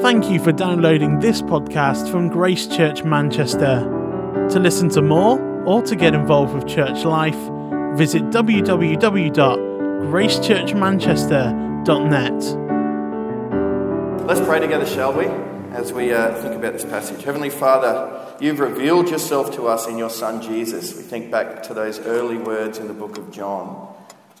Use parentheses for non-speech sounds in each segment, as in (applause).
Thank you for downloading this podcast from Grace Church Manchester. To listen to more or to get involved with church life, visit www.gracechurchmanchester.net. Let's pray together, shall we, as we uh, think about this passage. Heavenly Father, you've revealed yourself to us in your Son Jesus. We think back to those early words in the book of John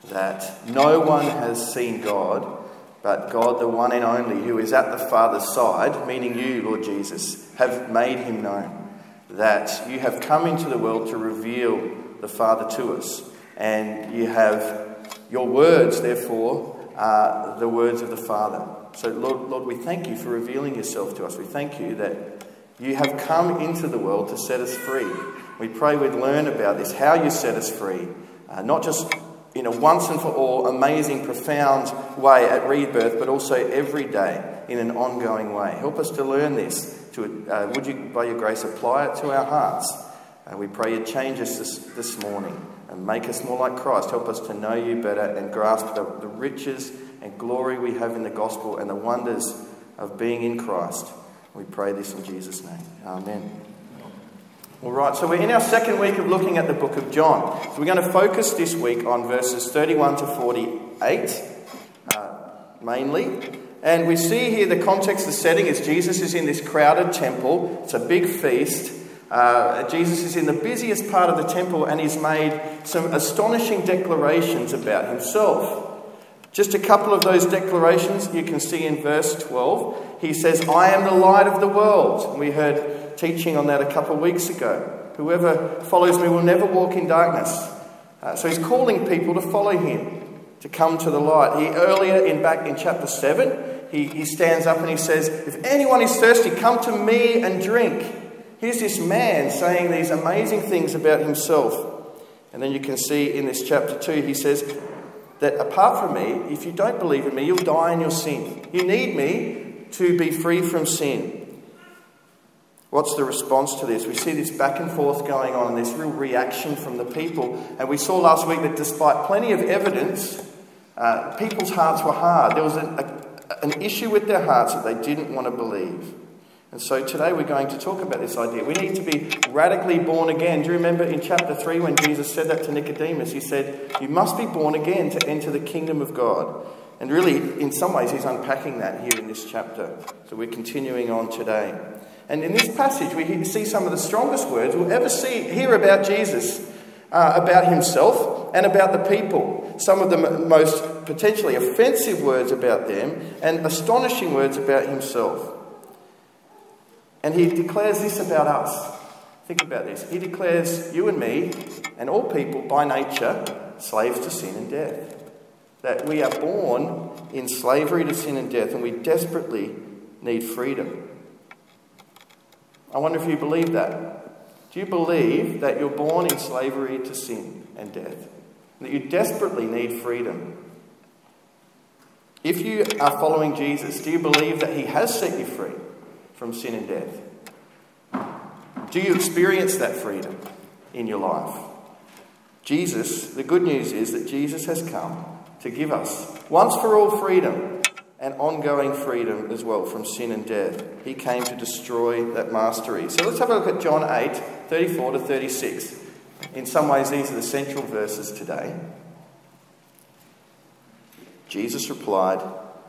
that no one has seen God but God, the one and only, who is at the Father's side, meaning you, Lord Jesus, have made him known. That you have come into the world to reveal the Father to us. And you have your words, therefore, are the words of the Father. So, Lord, Lord, we thank you for revealing yourself to us. We thank you that you have come into the world to set us free. We pray we'd learn about this, how you set us free, uh, not just in a once and for all, amazing, profound way at rebirth, but also every day in an ongoing way. Help us to learn this. To, uh, would you, by your grace, apply it to our hearts? Uh, we pray you change us this, this morning and make us more like Christ. Help us to know you better and grasp the, the riches and glory we have in the gospel and the wonders of being in Christ. We pray this in Jesus' name. Amen. All right, so we're in our second week of looking at the book of John. So we're going to focus this week on verses 31 to 48 uh, mainly. And we see here the context, the setting is Jesus is in this crowded temple. It's a big feast. Uh, Jesus is in the busiest part of the temple and he's made some astonishing declarations about himself. Just a couple of those declarations you can see in verse 12. He says, I am the light of the world. And we heard teaching on that a couple of weeks ago. Whoever follows me will never walk in darkness. Uh, so he's calling people to follow him, to come to the light. He earlier in back in chapter seven, he, he stands up and he says, "If anyone is thirsty, come to me and drink." Here's this man saying these amazing things about himself. And then you can see in this chapter 2, he says that apart from me, if you don't believe in me, you'll die in your sin. You need me to be free from sin. What's the response to this? We see this back and forth going on, this real reaction from the people. And we saw last week that despite plenty of evidence, uh, people's hearts were hard. There was an, a, an issue with their hearts that they didn't want to believe. And so today we're going to talk about this idea. We need to be radically born again. Do you remember in chapter 3 when Jesus said that to Nicodemus? He said, You must be born again to enter the kingdom of God. And really, in some ways, he's unpacking that here in this chapter. So we're continuing on today. And in this passage, we see some of the strongest words we'll ever see, hear about Jesus, uh, about himself, and about the people. Some of the most potentially offensive words about them, and astonishing words about himself. And he declares this about us. Think about this. He declares you and me, and all people by nature, slaves to sin and death. That we are born in slavery to sin and death, and we desperately need freedom. I wonder if you believe that. Do you believe that you're born in slavery to sin and death? That you desperately need freedom? If you are following Jesus, do you believe that He has set you free from sin and death? Do you experience that freedom in your life? Jesus, the good news is that Jesus has come to give us once for all freedom and ongoing freedom as well from sin and death. He came to destroy that mastery. So let's have a look at John 8 34 to 36. In some ways, these are the central verses today. Jesus replied,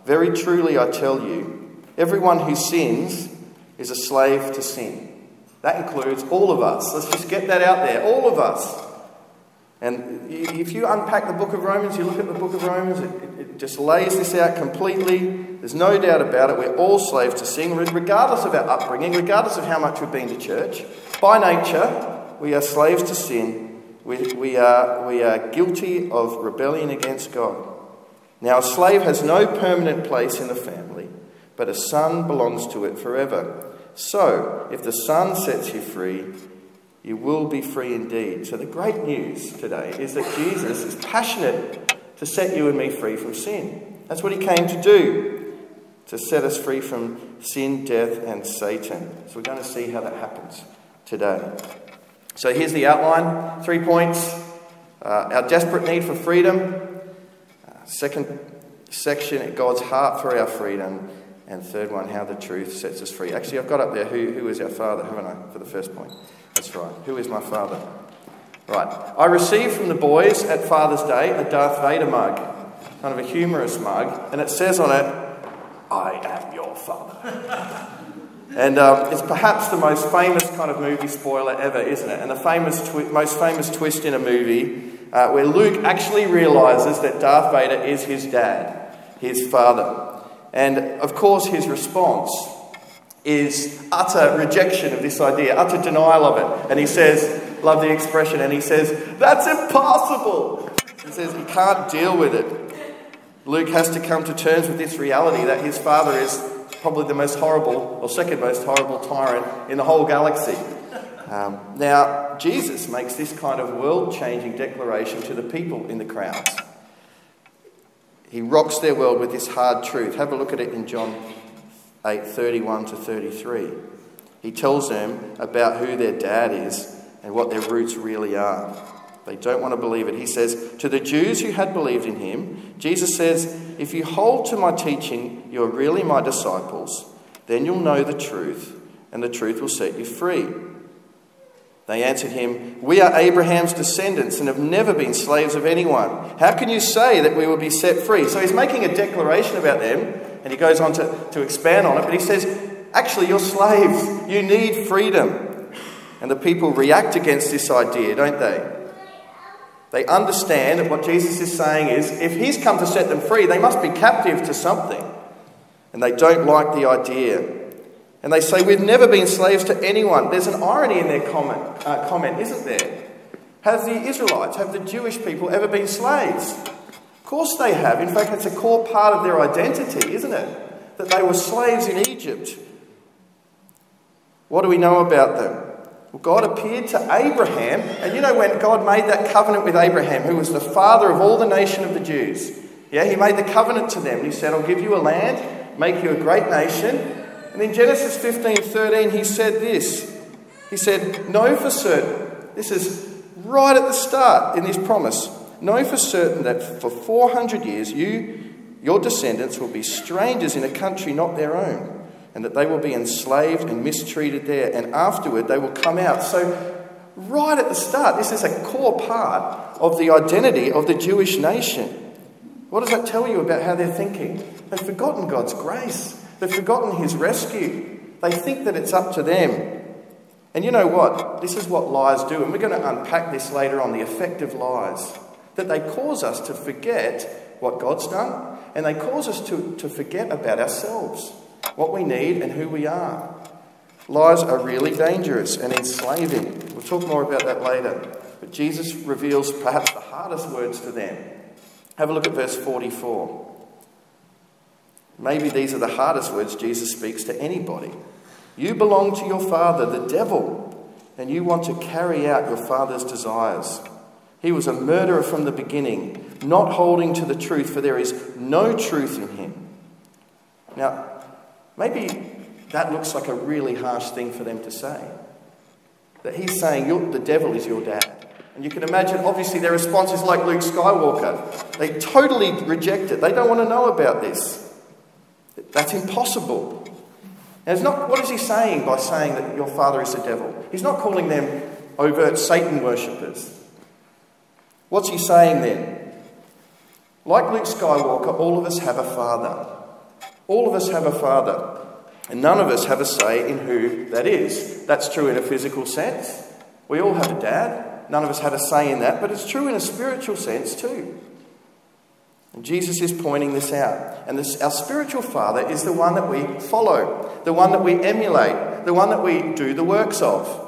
Very truly I tell you, everyone who sins is a slave to sin. That includes all of us. Let's just get that out there. All of us. And if you unpack the book of Romans, you look at the book of Romans, it, it, just lays this out completely. There's no doubt about it. We're all slaves to sin, regardless of our upbringing, regardless of how much we've been to church. By nature, we are slaves to sin. We, we, are, we are guilty of rebellion against God. Now, a slave has no permanent place in the family, but a son belongs to it forever. So, if the son sets you free, you will be free indeed. So, the great news today is that Jesus is passionate to set you and me free from sin. That's what he came to do, to set us free from sin, death, and Satan. So, we're going to see how that happens today. So, here's the outline three points uh, our desperate need for freedom, uh, second section, God's heart for our freedom, And third one, how the truth sets us free. Actually, I've got up there who, who is our Father, haven't I, for the first point? That's right. Who is my Father? Right. I received from the boys at Father's Day a Darth Vader mug, kind of a humorous mug, and it says on it, I am your Father. (laughs) and um, it's perhaps the most famous kind of movie spoiler ever, isn't it? And the famous twi- most famous twist in a movie uh, where Luke actually realizes that Darth Vader is his dad, his father. And of course, his response is utter rejection of this idea, utter denial of it. And he says, Love the expression, and he says, That's impossible. He says he can't deal with it. Luke has to come to terms with this reality that his father is probably the most horrible, or second most horrible tyrant in the whole galaxy. Um, now, Jesus makes this kind of world changing declaration to the people in the crowds. He rocks their world with this hard truth. Have a look at it in John 8 31 to 33. He tells them about who their dad is and what their roots really are. They don't want to believe it. He says, To the Jews who had believed in him, Jesus says, If you hold to my teaching, you are really my disciples. Then you'll know the truth, and the truth will set you free. They answered him, We are Abraham's descendants and have never been slaves of anyone. How can you say that we will be set free? So he's making a declaration about them, and he goes on to, to expand on it, but he says, Actually, you're slaves. You need freedom. And the people react against this idea, don't they? They understand that what Jesus is saying is if he's come to set them free, they must be captive to something. And they don't like the idea. And they say, We've never been slaves to anyone. There's an irony in their comment, uh, comment, isn't there? Have the Israelites, have the Jewish people ever been slaves? Of course they have. In fact, it's a core part of their identity, isn't it? That they were slaves in Egypt. What do we know about them? Well, God appeared to Abraham, and you know when God made that covenant with Abraham, who was the father of all the nation of the Jews? Yeah, he made the covenant to them. He said, I'll give you a land, make you a great nation. And in Genesis 15 13, he said this. He said, Know for certain, this is right at the start in this promise, know for certain that for 400 years you, your descendants, will be strangers in a country not their own and that they will be enslaved and mistreated there, and afterward they will come out. So, right at the start, this is a core part of the identity of the Jewish nation. What does that tell you about how they're thinking? They've forgotten God's grace, they've forgotten His rescue. They think that it's up to them. And you know what? This is what lies do, and we're going to unpack this later on the effect of lies. That they cause us to forget what God's done, and they cause us to, to forget about ourselves what we need, and who we are. Lies are really dangerous and enslaving. We'll talk more about that later. But Jesus reveals perhaps the hardest words to them. Have a look at verse 44. Maybe these are the hardest words Jesus speaks to anybody. You belong to your father, the devil, and you want to carry out your father's desires. He was a murderer from the beginning, not holding to the truth, for there is no truth in him. Now, Maybe that looks like a really harsh thing for them to say. That he's saying the devil is your dad. And you can imagine, obviously, their response is like Luke Skywalker. They totally reject it. They don't want to know about this. That's impossible. And it's not, what is he saying by saying that your father is the devil? He's not calling them overt Satan worshippers. What's he saying then? Like Luke Skywalker, all of us have a father. All of us have a father, and none of us have a say in who that is. That's true in a physical sense. We all have a dad. None of us had a say in that, but it's true in a spiritual sense too. And Jesus is pointing this out. And this, our spiritual father is the one that we follow, the one that we emulate, the one that we do the works of.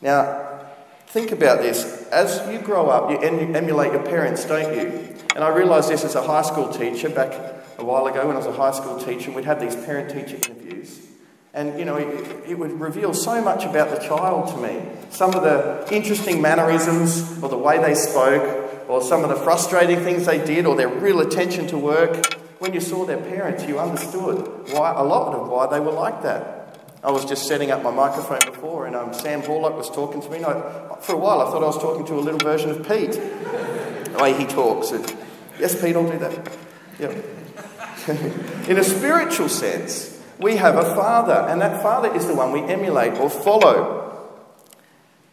Now, think about this. As you grow up, you emulate your parents, don't you? And I realised this as a high school teacher back a while ago when I was a high school teacher, we'd have these parent teacher interviews. And, you know, it, it, would reveal so much about the child to me. Some of the interesting mannerisms, or the way they spoke, or some of the frustrating things they did, or their real attention to work. When you saw their parents, you understood why, a lot of why they were like that. I was just setting up my microphone before, and um, Sam Horlock was talking to me. And I, for a while, I thought I was talking to a little version of Pete, the way he talks. And, yes, Pete, I'll do that. Yep. (laughs) in a spiritual sense, we have a father, and that father is the one we emulate or follow.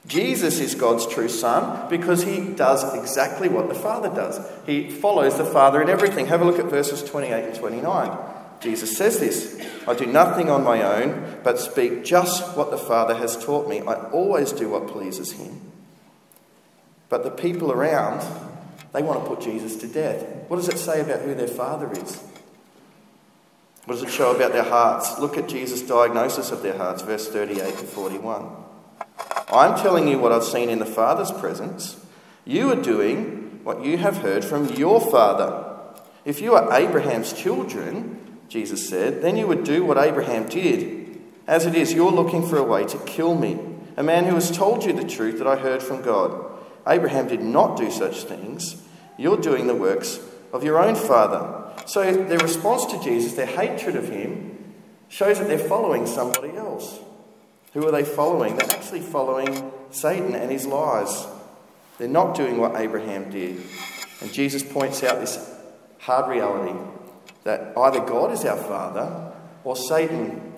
Jesus is God's true son because he does exactly what the Father does. He follows the Father in everything. Have a look at verses 28 and 29. Jesus says this I do nothing on my own, but speak just what the Father has taught me. I always do what pleases him. But the people around, they want to put Jesus to death. What does it say about who their Father is? What does it show about their hearts? Look at Jesus' diagnosis of their hearts, verse 38 to 41. I'm telling you what I've seen in the Father's presence. You are doing what you have heard from your Father. If you are Abraham's children, Jesus said, then you would do what Abraham did. As it is, you're looking for a way to kill me, a man who has told you the truth that I heard from God. Abraham did not do such things. You're doing the works of your own father. So their response to Jesus, their hatred of him, shows that they're following somebody else. Who are they following? They're actually following Satan and his lies. They're not doing what Abraham did. And Jesus points out this hard reality that either God is our Father or Satan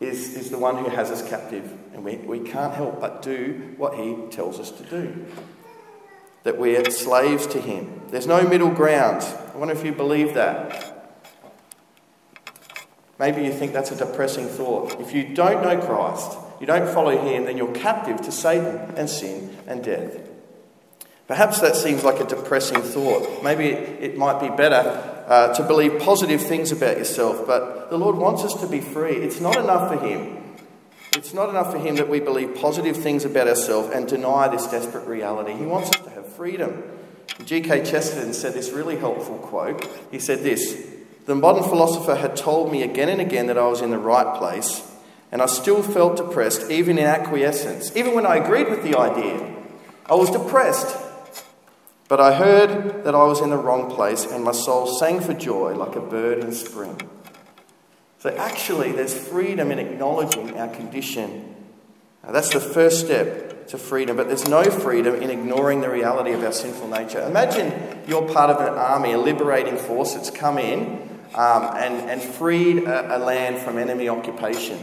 is, is the one who has us captive. And we, we can't help but do what he tells us to do. That we're slaves to him. There's no middle ground. I wonder if you believe that. Maybe you think that's a depressing thought. If you don't know Christ, you don't follow Him, then you're captive to Satan and sin and death. Perhaps that seems like a depressing thought. Maybe it might be better uh, to believe positive things about yourself, but the Lord wants us to be free. It's not enough for Him. It's not enough for Him that we believe positive things about ourselves and deny this desperate reality. He wants us to have freedom. G.K. Chesterton said this really helpful quote. He said this the modern philosopher had told me again and again that I was in the right place, and I still felt depressed, even in acquiescence. Even when I agreed with the idea, I was depressed. But I heard that I was in the wrong place, and my soul sang for joy like a bird in spring. So, actually, there's freedom in acknowledging our condition. Now, that's the first step to freedom, but there's no freedom in ignoring the reality of our sinful nature. Imagine you're part of an army, a liberating force that's come in um, and, and freed a, a, land from enemy occupation.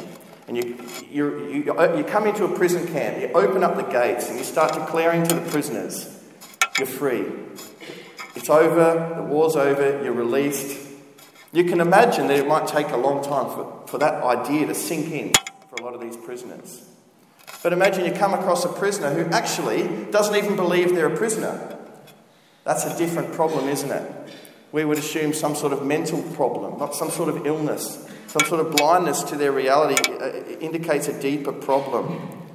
And you, you, you, you come into a prison camp, you open up the gates, and you start declaring to the prisoners, You're free. It's over, the war's over, you're released. You can imagine that it might take a long time for, for that idea to sink in for a lot of these prisoners. But imagine you come across a prisoner who actually doesn't even believe they're a prisoner. That's a different problem, isn't it? We would assume some sort of mental problem, not some sort of illness. Some sort of blindness to their reality uh, indicates a deeper problem.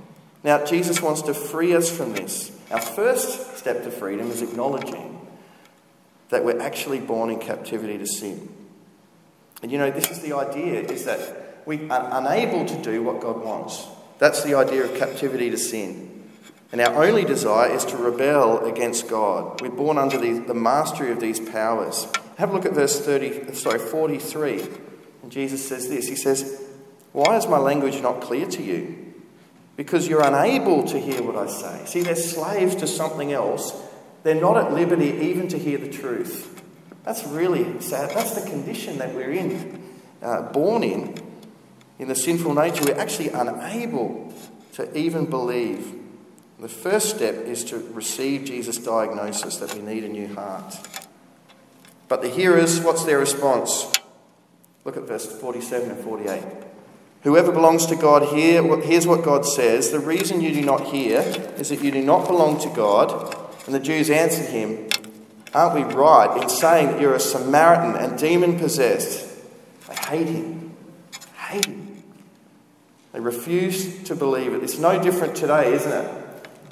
Now, Jesus wants to free us from this. Our first step to freedom is acknowledging that we're actually born in captivity to sin. And you know, this is the idea is that we are unable to do what God wants. That's the idea of captivity to sin. And our only desire is to rebel against God. We're born under the, the mastery of these powers. Have a look at verse 30, sorry, 43. And Jesus says this He says, Why is my language not clear to you? Because you're unable to hear what I say. See, they're slaves to something else. They're not at liberty even to hear the truth. That's really sad. That's the condition that we're in, uh, born in. In the sinful nature, we're actually unable to even believe the first step is to receive Jesus' diagnosis that we need a new heart. But the hearers, what's their response? Look at verse 47 and 48. Whoever belongs to God, hear, here's what God says. The reason you do not hear is that you do not belong to God. And the Jews answered him, Aren't we right in saying that you're a Samaritan and demon possessed? They hate him. Hate him. They refuse to believe it. It's no different today, isn't it?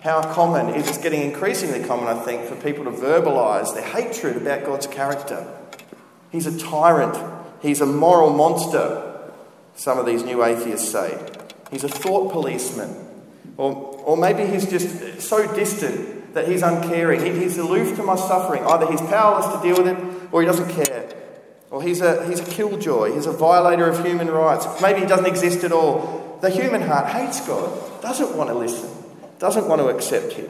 How common it is getting increasingly common, I think, for people to verbalise their hatred about God's character. He's a tyrant, he's a moral monster, some of these new atheists say. He's a thought policeman. Or, or maybe he's just so distant that he's uncaring. He, he's aloof to my suffering. Either he's powerless to deal with it or he doesn't care. Or he's a, he's a killjoy. He's a violator of human rights. Maybe he doesn't exist at all. The human heart hates God, doesn't want to listen doesn't want to accept him.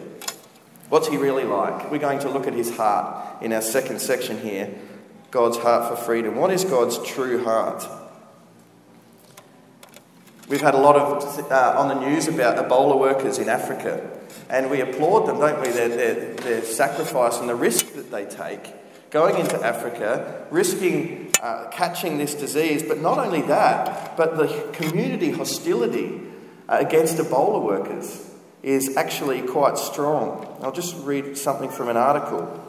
What's he really like? We're going to look at his heart in our second section here. God's heart for freedom? What is God's true heart? We've had a lot of uh, on the news about Ebola workers in Africa, and we applaud them, don't we? Their, their, their sacrifice and the risk that they take going into Africa, risking uh, catching this disease, but not only that, but the community hostility uh, against Ebola workers is actually quite strong. I'll just read something from an article.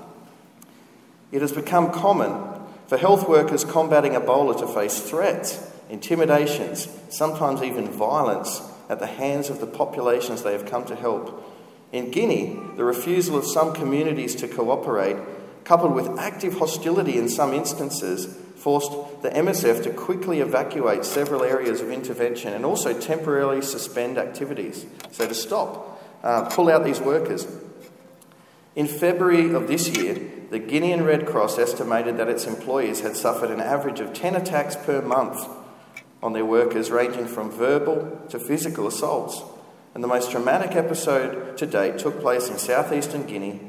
It has become common for health workers combating Ebola to face threats intimidations, sometimes even violence at the hands of the populations they have come to help. In Guinea, the refusal of some communities to cooperate, coupled with active hostility in some instances, forced the MSF to quickly evacuate several areas of intervention and also temporarily suspend activities. So, to stop, uh, pull out these workers. In February of this year, the Guinean Red Cross estimated that its employees had suffered an average of 10 attacks per month on their workers, ranging from verbal to physical assaults. And the most dramatic episode to date took place in southeastern Guinea,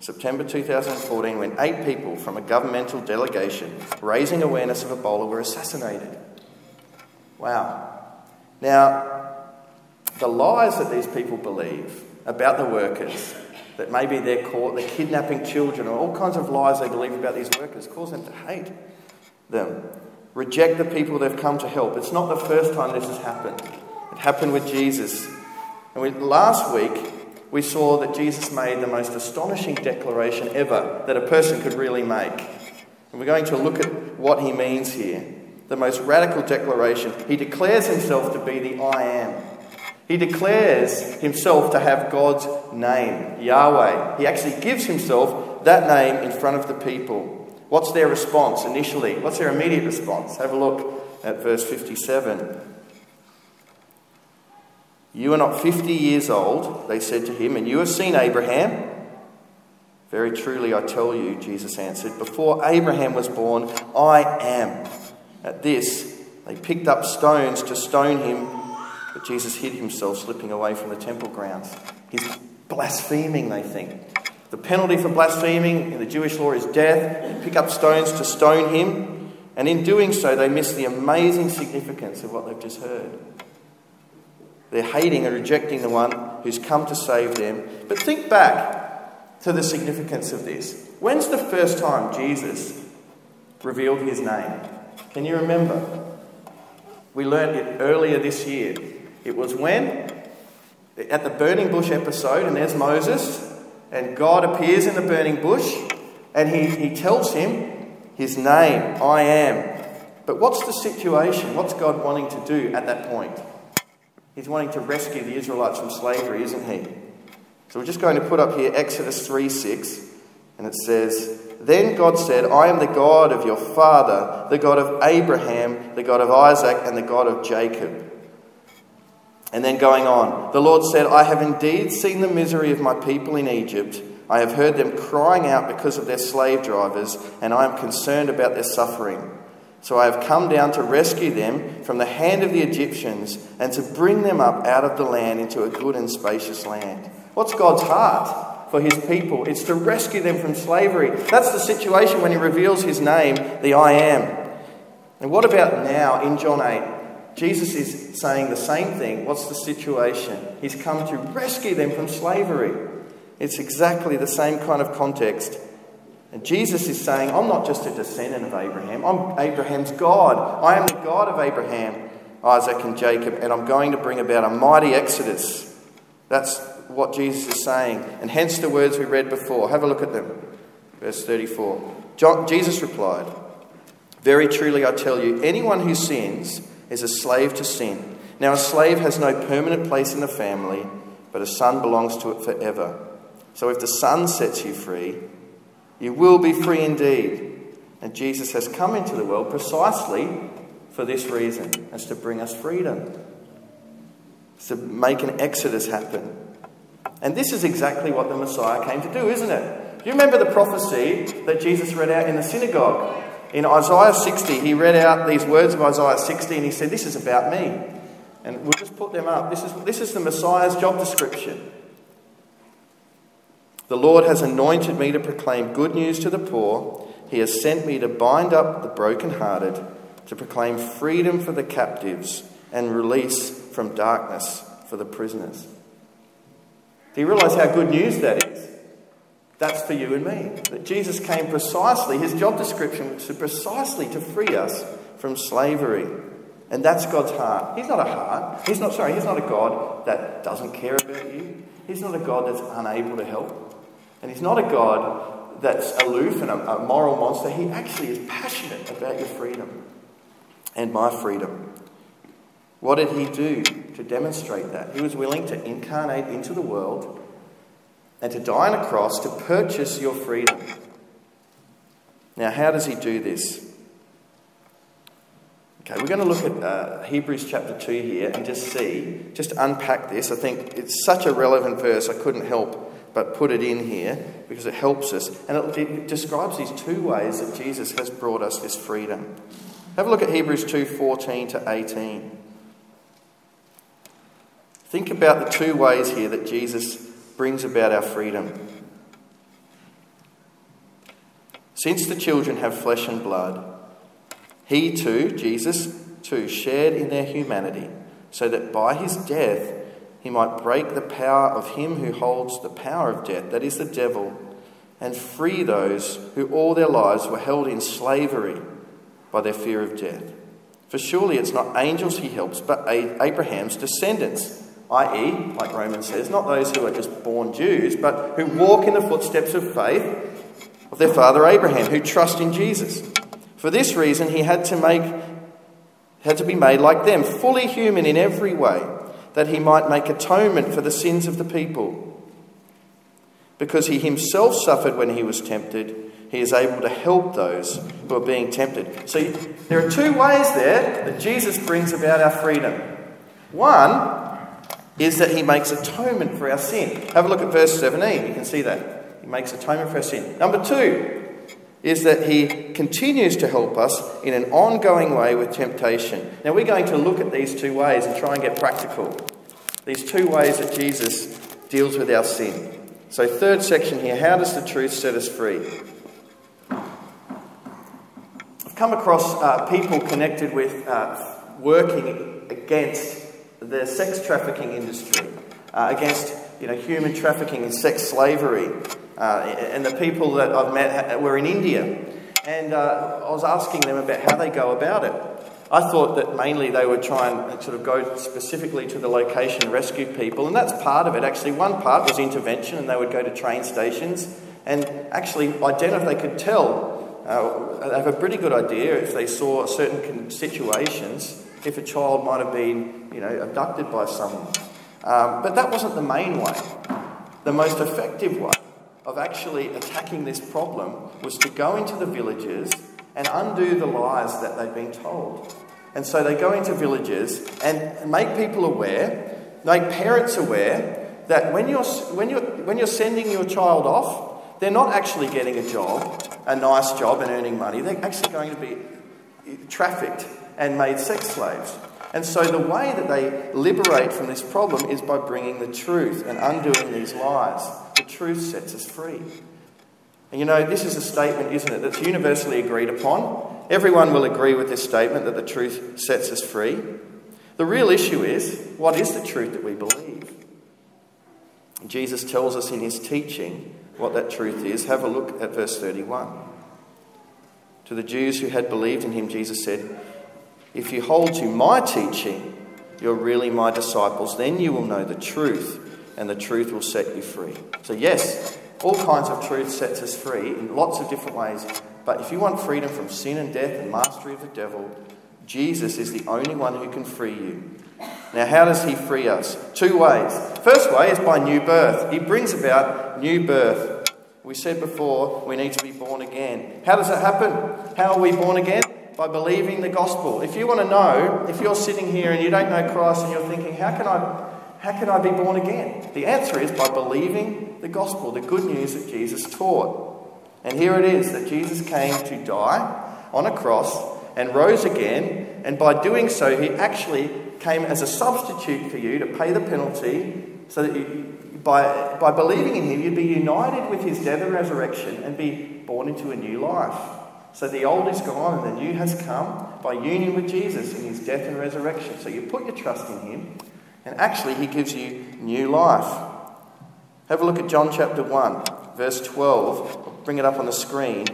September 2014, when eight people from a governmental delegation raising awareness of Ebola were assassinated. Wow. Now, the lies that these people believe about the workers, that maybe they're caught, they're kidnapping children, or all kinds of lies they believe about these workers, cause them to hate them reject the people they've come to help. It's not the first time this has happened. It happened with Jesus. And we, last week, we saw that Jesus made the most astonishing declaration ever that a person could really make. And we're going to look at what he means here. The most radical declaration. He declares himself to be the I am. He declares himself to have God's name, Yahweh. He actually gives himself that name in front of the people. What's their response initially? What's their immediate response? Have a look at verse 57. You are not 50 years old, they said to him, and you have seen Abraham. Very truly, I tell you, Jesus answered, before Abraham was born, I am. At this, they picked up stones to stone him, but Jesus hid himself, slipping away from the temple grounds. He's blaspheming, they think. The penalty for blaspheming in the Jewish law is death. They pick up stones to stone him. And in doing so, they miss the amazing significance of what they've just heard. They're hating and rejecting the one who's come to save them. But think back to the significance of this. When's the first time Jesus revealed his name? Can you remember? We learned it earlier this year. It was when? At the burning bush episode, and there's Moses and God appears in the burning bush and he, he tells him his name, I am. But what's the situation? What's God wanting to do at that point? He's wanting to rescue the Israelites from slavery, isn't he? So we're just going to put up here Exodus 3 6, and it says, Then God said, I am the God of your father, the God of Abraham, the God of Isaac, and the God of Jacob. And then going on, the Lord said, I have indeed seen the misery of my people in Egypt. I have heard them crying out because of their slave drivers, and I am concerned about their suffering. So I have come down to rescue them from the hand of the Egyptians and to bring them up out of the land into a good and spacious land. What's God's heart for his people? It's to rescue them from slavery. That's the situation when he reveals his name, the I am. And what about now in John 8? Jesus is saying the same thing. What's the situation? He's come to rescue them from slavery. It's exactly the same kind of context. And Jesus is saying, I'm not just a descendant of Abraham, I'm Abraham's God. I am the God of Abraham, Isaac, and Jacob, and I'm going to bring about a mighty exodus. That's what Jesus is saying. And hence the words we read before. Have a look at them. Verse 34. John, Jesus replied, Very truly I tell you, anyone who sins, is a slave to sin. Now, a slave has no permanent place in the family, but a son belongs to it forever. So, if the son sets you free, you will be free indeed. And Jesus has come into the world precisely for this reason, as to bring us freedom, to make an exodus happen. And this is exactly what the Messiah came to do, isn't it? Do you remember the prophecy that Jesus read out in the synagogue? In Isaiah 60, he read out these words of Isaiah 60 and he said, This is about me. And we'll just put them up. This is, this is the Messiah's job description. The Lord has anointed me to proclaim good news to the poor. He has sent me to bind up the brokenhearted, to proclaim freedom for the captives, and release from darkness for the prisoners. Do you realize how good news that is? That's for you and me. That Jesus came precisely, his job description was precisely to free us from slavery. And that's God's heart. He's not a heart. He's not, sorry, he's not a God that doesn't care about you. He's not a God that's unable to help. And he's not a God that's aloof and a, a moral monster. He actually is passionate about your freedom and my freedom. What did he do to demonstrate that? He was willing to incarnate into the world and to die on a cross to purchase your freedom. Now, how does he do this? Okay, we're going to look at uh, Hebrews chapter 2 here and just see, just unpack this. I think it's such a relevant verse, I couldn't help but put it in here because it helps us. And it, describes these two ways that Jesus has brought us this freedom. Have a look at Hebrews 2 14 to 18. Think about the two ways here that Jesus brings about our freedom. Since the children have flesh and blood, he too, Jesus too, shared in their humanity, so that by his death he might break the power of him who holds the power of death, that is the devil, and free those who all their lives were held in slavery by their fear of death. For surely it's not angels he helps, but Abraham's descendants i.e., like Romans says, not those who are just born Jews, but who walk in the footsteps of faith of their father Abraham, who trust in Jesus. For this reason, he had to make had to be made like them, fully human in every way, that he might make atonement for the sins of the people. Because he himself suffered when he was tempted, he is able to help those who are being tempted. See, there are two ways there that Jesus brings about our freedom. One is that he makes atonement for our sin. Have a look at verse 17. You can see that. He makes atonement for our sin. Number two is that he continues to help us in an ongoing way with temptation. Now, we're going to look at these two ways and try and get practical. These two ways that Jesus deals with our sin. So, third section here how does the truth set us free? I've come across uh, people connected with uh, working against the sex trafficking industry, uh, against you know, human trafficking and sex slavery. Uh, and the people that I've met were in India. And uh, I was asking them about how they go about it. I thought that mainly they would try and sort of go specifically to the location and rescue people, and that's part of it. Actually, one part was intervention, and they would go to train stations and actually identify, if they could tell, uh, they have a pretty good idea if they saw certain situations if a child might have been, you know, abducted by someone. Um, but that wasn't the main way. The most effective way of actually attacking this problem was to go into the villages and undo the lies that they'd been told. And so they go into villages and make people aware, make parents aware that when you're, when you're, when you're sending your child off, they're not actually getting a job, a nice job, and earning money. They're actually going to be eh, trafficked and made sex slaves. And so the way that they liberate from this problem is by bringing the truth and undoing these lies. The truth sets us free. And you know, this is a statement, isn't it, that's universally agreed upon. Everyone will agree with this statement that the truth sets us free. The real issue is what is the truth that we believe? Jesus tells us in his teaching what that truth is. Have a look at verse 31. To the Jews who had believed in him, Jesus said, if you hold to my teaching, you're really my disciples. Then you will know the truth, and the truth will set you free. So, yes, all kinds of truth sets us free in lots of different ways. But if you want freedom from sin and death and mastery of the devil, Jesus is the only one who can free you. Now, how does he free us? Two ways. First way is by new birth. He brings about new birth. We said before we need to be born again. How does that happen? How are we born again? by believing the gospel. If you want to know, if you're sitting here and you don't know Christ and you're thinking, how can I, how can I be born again? The answer is by believing the gospel, the good news that Jesus taught. And here it is that Jesus came to die on a cross and rose again, and by doing so, he actually came as a substitute for you to pay the penalty so that you, by, by believing in him, you'd be united with his death and resurrection and be born into a new life. So the old is gone and the new has come by union with Jesus in his death and resurrection. So you put your trust in him, and actually, he gives you new life. Have a look at John chapter 1, verse 12. I'll bring it up on the screen.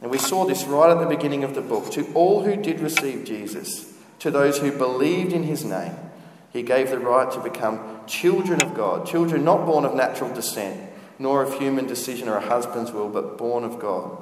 And we saw this right at the beginning of the book. To all who did receive Jesus, to those who believed in his name, he gave the right to become children of God, children not born of natural descent, nor of human decision or a husband's will, but born of God.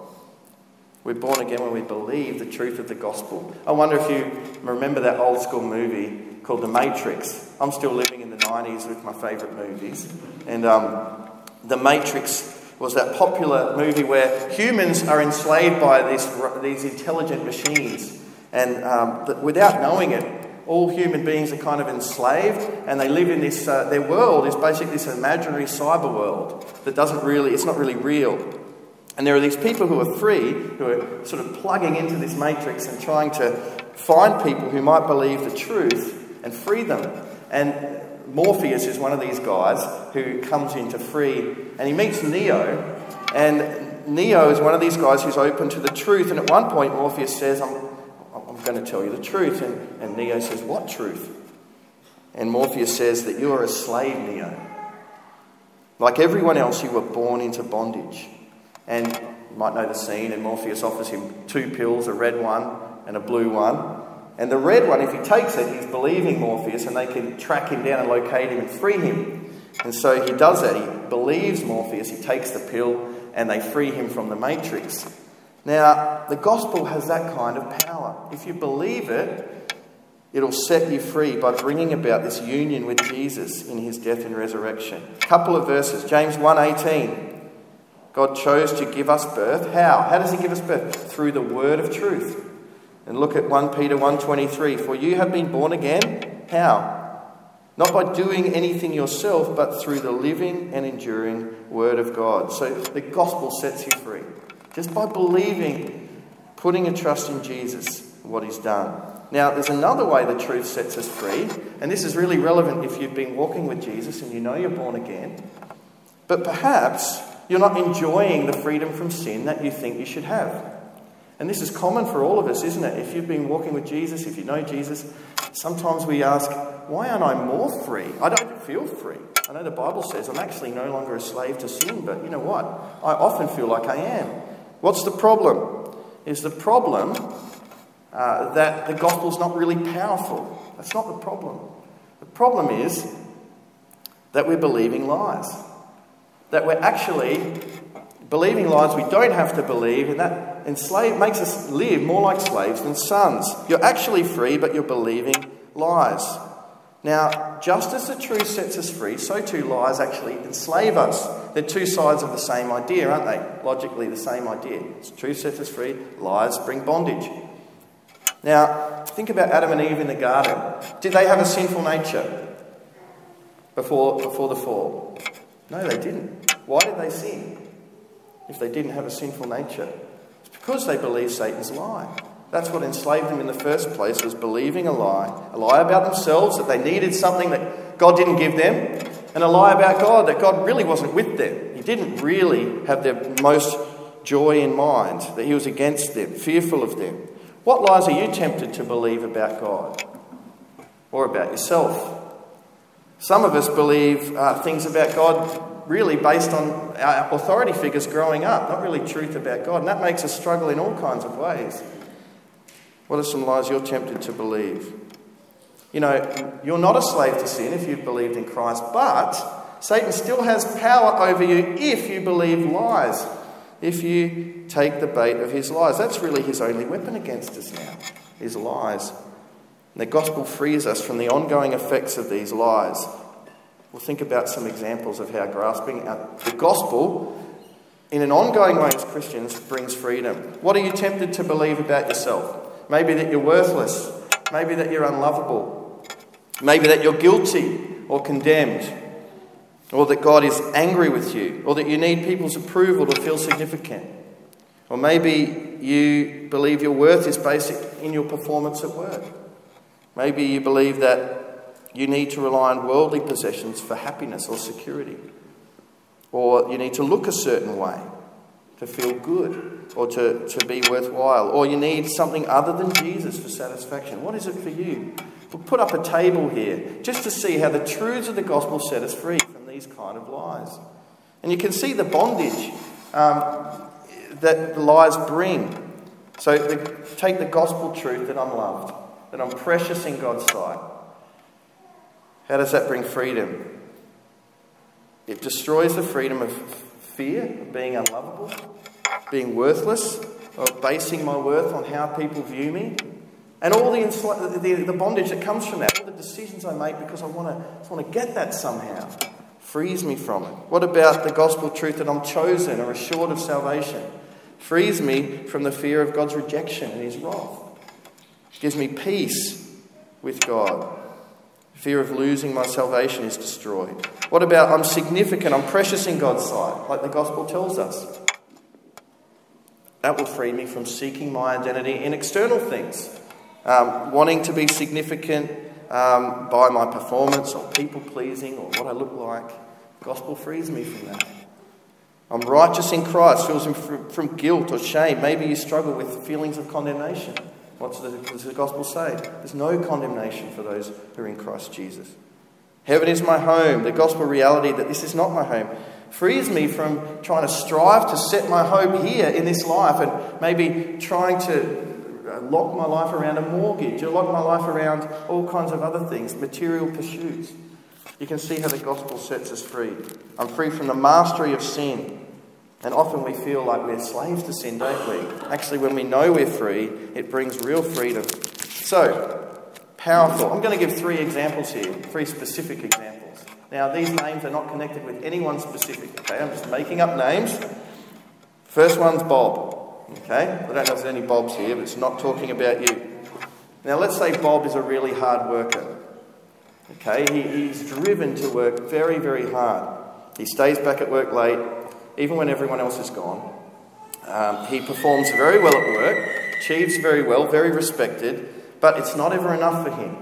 We're born again when we believe the truth of the gospel. I wonder if you remember that old school movie called The Matrix. I'm still living in the 90s with my favourite movies. And um, The Matrix was that popular movie where humans are enslaved by this, these intelligent machines. And um, without knowing it, all human beings are kind of enslaved and they live in this, uh, their world is basically this imaginary cyber world that doesn't really, it's not really real. And there are these people who are free, who are sort of plugging into this matrix and trying to find people who might believe the truth and free them. And Morpheus is one of these guys who comes in to free, and he meets Neo, and Neo is one of these guys who's open to the truth. And at one point, Morpheus says, I'm, I'm going to tell you the truth. And, and Neo says, What truth? And Morpheus says that you are a slave, Neo. Like everyone else, you were born into bondage. And you might know the scene, and Morpheus offers him two pills, a red one and a blue one. And the red one, if he takes it, he's believing Morpheus, and they can track him down and locate him and free him. And so he does that. He believes Morpheus, he takes the pill, and they free him from the matrix. Now, the gospel has that kind of power. If you believe it, it'll set you free by bringing about this union with Jesus in his death and resurrection. A couple of verses. James 1:18. God chose to give us birth. How? How does He give us birth? Through the word of truth. And look at 1 Peter 1:23. For you have been born again. How? Not by doing anything yourself, but through the living and enduring word of God. So the gospel sets you free. Just by believing, putting a trust in Jesus, what he's done. Now, there's another way the truth sets us free, and this is really relevant if you've been walking with Jesus and you know you're born again. But perhaps you're not enjoying the freedom from sin that you think you should have. And this is common for all of us, isn't it? If you've been walking with Jesus, if you know Jesus, sometimes we ask, why aren't I more free? I don't feel free. I know the Bible says I'm actually no longer a slave to sin, but you know what? I often feel like I am. What's the problem? Is the problem uh, that the gospel's not really powerful? That's not the problem. The problem is that we're believing lies that we're actually believing lies we don't have to believe, and that enslave, makes us live more like slaves than sons. You're actually free, but you're believing lies. Now, just as the truth sets us free, so too lies actually enslave us. They're two sides of the same idea, aren't they? Logically, the same idea. Truth sets us free, lies bring bondage. Now, think about Adam and Eve in the garden. Did they have a sinful nature before, before the fall? No, they didn't. Why did they sin if they didn't have a sinful nature? Because they believed Satan's lie. That's what enslaved them in the first place was believing a lie. A lie about themselves, that they needed something that God didn't give them, and a lie about God, that God really wasn't with them. He didn't really have their most joy in mind, that He was against them, fearful of them. What lies are you tempted to believe about God or about yourself? Some of us believe uh, things about God really based on our authority figures growing up, not really truth about God. And that makes us struggle in all kinds of ways. What are some lies you're tempted to believe? You know, you're not a slave to sin if you've believed in Christ, but Satan still has power over you if you believe lies, if you take the bait of his lies. That's really his only weapon against us now, his lies. And the gospel frees us from the ongoing effects of these lies. We'll think about some examples of how grasping the gospel in an ongoing way as Christians brings freedom. What are you tempted to believe about yourself? Maybe that you're worthless. Maybe that you're unlovable. Maybe that you're guilty or condemned. Or that God is angry with you. Or that you need people's approval to feel significant. Or maybe you believe your worth is basic in your performance at work. Maybe you believe that you need to rely on worldly possessions for happiness or security. Or you need to look a certain way. to feel good or to, to be worthwhile, or you need something other than Jesus for satisfaction. What is it for you? We'll put up a table here just to see how the truths of the gospel set us free from these kind of lies. And you can see the bondage um, that the lies bring. So the, take the gospel truth that I'm loved, that I'm precious in God's sight. How does that bring freedom? It destroys the freedom of fear of being unlovable, being worthless, of basing my worth on how people view me, and all the, the, the bondage that comes from that, all the decisions I make because I want to, want to get that somehow, frees me from it. What about the gospel truth that I'm chosen or assured of salvation? Frees me from the fear of God's rejection and his wrath. Gives me peace with God. Fear of losing my salvation is destroyed. What about I'm significant, I'm precious in God's sight, like the gospel tells us? That will free me from seeking my identity in external things, um, wanting to be significant um, by my performance or people pleasing or what I look like. Gospel frees me from that. I'm righteous in Christ, feels from, from guilt or shame. Maybe you struggle with feelings of condemnation. What does the gospel say? There's no condemnation for those who are in Christ Jesus. Heaven is my home. The gospel reality that this is not my home frees me from trying to strive to set my hope here in this life and maybe trying to uh, lock my life around a mortgage or lock my life around all kinds of other things, material pursuits. You can see how the gospel sets us free. I'm free from the mastery of sin. And often we feel like we're slaves to sin, don't we? Actually, when we know we're free, it brings real freedom. So, powerful. I'm going to give three examples here, three specific examples. Now, these names are not connected with anyone specific, okay? I'm just making up names. First one's Bob, okay? I don't know if there's any Bobs here, but it's not talking about you. Now, let's say Bob is a really hard worker, okay? He, he's driven to work very, very hard. He stays back at work late, even when everyone else is gone. Um, he performs very well at work, achieves very well, very respected, but it's not ever enough for him.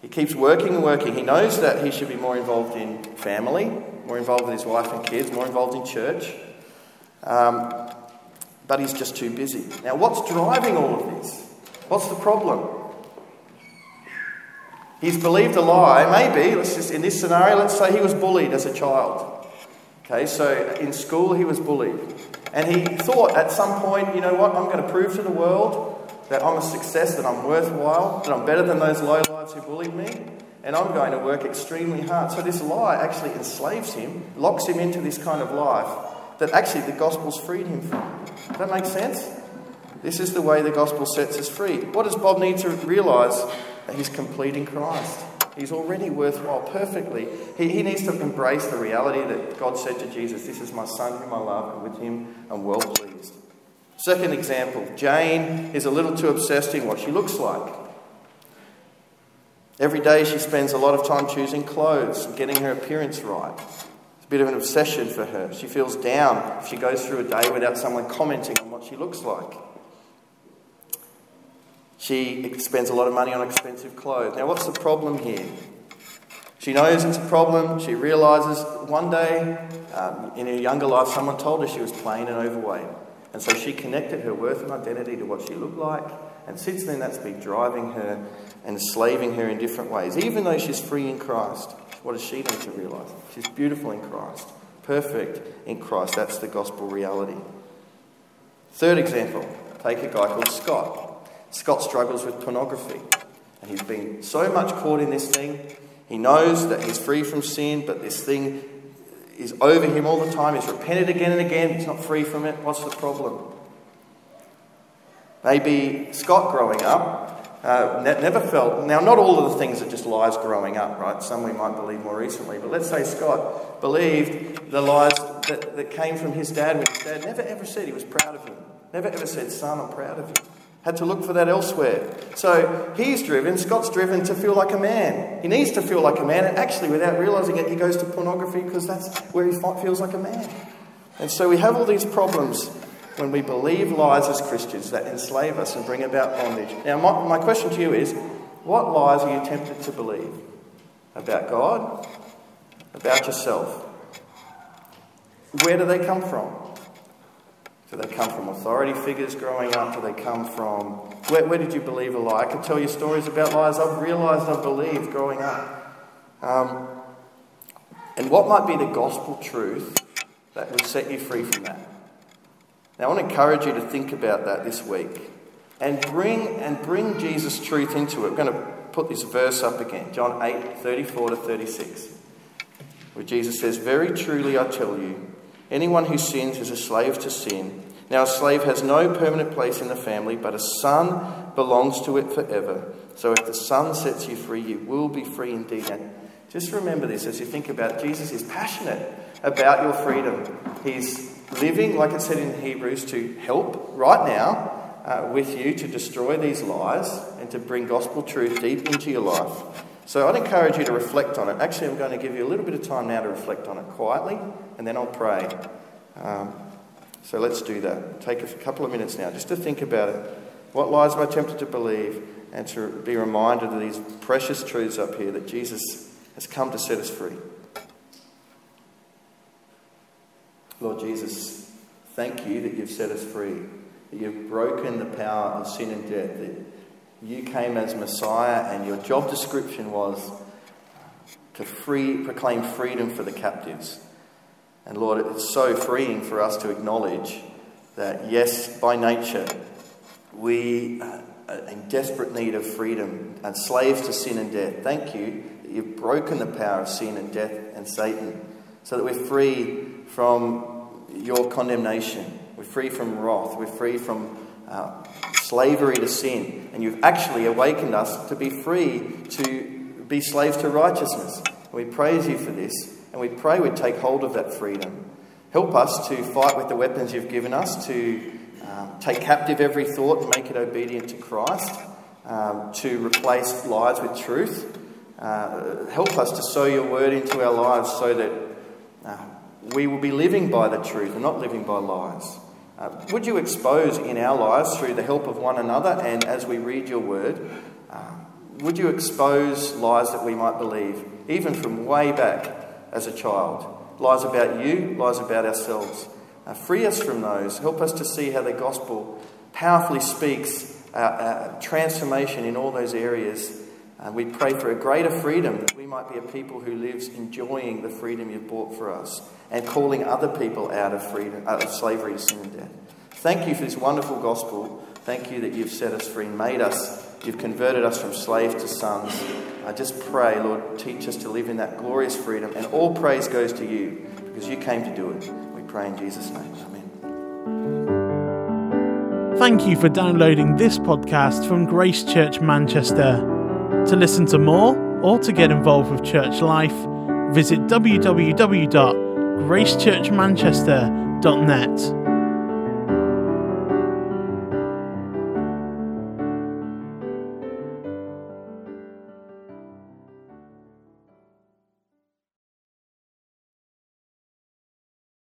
He keeps working and working. He knows that he should be more involved in family, more involved with his wife and kids, more involved in church, um, but he's just too busy. Now, what's driving all of this? What's the problem? He's believed a lie. Maybe, let's just, in this scenario, let's say he was bullied as a child. Okay, so in school he was bullied. And he thought at some point, you know what, I'm going to prove to the world that I'm a success, that I'm worthwhile, that I'm better than those low lives who bullied me, and I'm going to work extremely hard. So this lie actually enslaves him, locks him into this kind of life that actually the gospel's freed him from. Does that make sense? This is the way the gospel sets us free. What does Bob need to realize? That he's complete in Christ. He's already worthwhile perfectly. He, he needs to embrace the reality that God said to Jesus, This is my son whom I love, and with him I'm well pleased. Second example Jane is a little too obsessed in what she looks like. Every day she spends a lot of time choosing clothes and getting her appearance right. It's a bit of an obsession for her. She feels down if she goes through a day without someone commenting on what she looks like. She spends a lot of money on expensive clothes. Now, what's the problem here? She knows it's a problem. She realizes one day um, in her younger life, someone told her she was plain and overweight. And so she connected her worth and identity to what she looked like. And since then, that's been driving her and enslaving her in different ways. Even though she's free in Christ, what does she need to realize? She's beautiful in Christ, perfect in Christ. That's the gospel reality. Third example take a guy called Scott. Scott struggles with pornography. And he's been so much caught in this thing. He knows that he's free from sin, but this thing is over him all the time. He's repented again and again. He's not free from it. What's the problem? Maybe Scott growing up uh, never felt. Now, not all of the things are just lies growing up, right? Some we might believe more recently. But let's say Scott believed the lies that, that came from his dad when his dad never ever said he was proud of him. Never ever said, Son, I'm proud of you. Had to look for that elsewhere. So he's driven, Scott's driven to feel like a man. He needs to feel like a man, and actually, without realizing it, he goes to pornography because that's where he feels like a man. And so we have all these problems when we believe lies as Christians that enslave us and bring about bondage. Now, my, my question to you is what lies are you tempted to believe? About God? About yourself? Where do they come from? Do they come from authority figures growing up? Do they come from. Where, where did you believe a lie? I could tell you stories about lies I've realised I've believed growing up. Um, and what might be the gospel truth that would set you free from that? Now, I want to encourage you to think about that this week and bring, and bring Jesus' truth into it. We're going to put this verse up again John 8 34 to 36, where Jesus says, Very truly I tell you, anyone who sins is a slave to sin. Now, a slave has no permanent place in the family, but a son belongs to it forever. So if the son sets you free, you will be free indeed. And just remember this as you think about. Jesus is passionate about your freedom. He's living, like it said in Hebrews, to help right now uh, with you to destroy these lies and to bring gospel truth deep into your life. So I'd encourage you to reflect on it. Actually, I'm going to give you a little bit of time now to reflect on it quietly, and then I'll pray. Um, so let's do that. Take a couple of minutes now just to think about it. What lies am I tempted to believe? And to be reminded of these precious truths up here that Jesus has come to set us free. Lord Jesus, thank you that you've set us free, that you've broken the power of sin and death, you came as Messiah and your job description was to free, proclaim freedom for the captives. And Lord, it's so freeing for us to acknowledge that, yes, by nature, we are in desperate need of freedom and slaves to sin and death. Thank you that you've broken the power of sin and death and Satan so that we're free from your condemnation. We're free from wrath. We're free from uh, slavery to sin. And you've actually awakened us to be free to be slaves to righteousness. We praise you for this. And we pray we'd take hold of that freedom. Help us to fight with the weapons you've given us, to um, take captive every thought and make it obedient to Christ, um, to replace lies with truth. Uh, help us to sow your word into our lives so that uh, we will be living by the truth and not living by lies. Uh, would you expose in our lives through the help of one another and as we read your word, uh, would you expose lies that we might believe, even from way back as a child? Lies about you, lies about ourselves. Uh, free us from those. Help us to see how the gospel powerfully speaks uh, uh, transformation in all those areas. And we pray for a greater freedom that we might be a people who lives enjoying the freedom you've bought for us and calling other people out of freedom, out of slavery to sin and death. Thank you for this wonderful gospel. Thank you that you've set us free made us. You've converted us from slave to sons. I just pray, Lord, teach us to live in that glorious freedom. And all praise goes to you because you came to do it. We pray in Jesus' name. Amen. Thank you for downloading this podcast from Grace Church Manchester. To listen to more or to get involved with church life, visit www.gracechurchmanchester.net.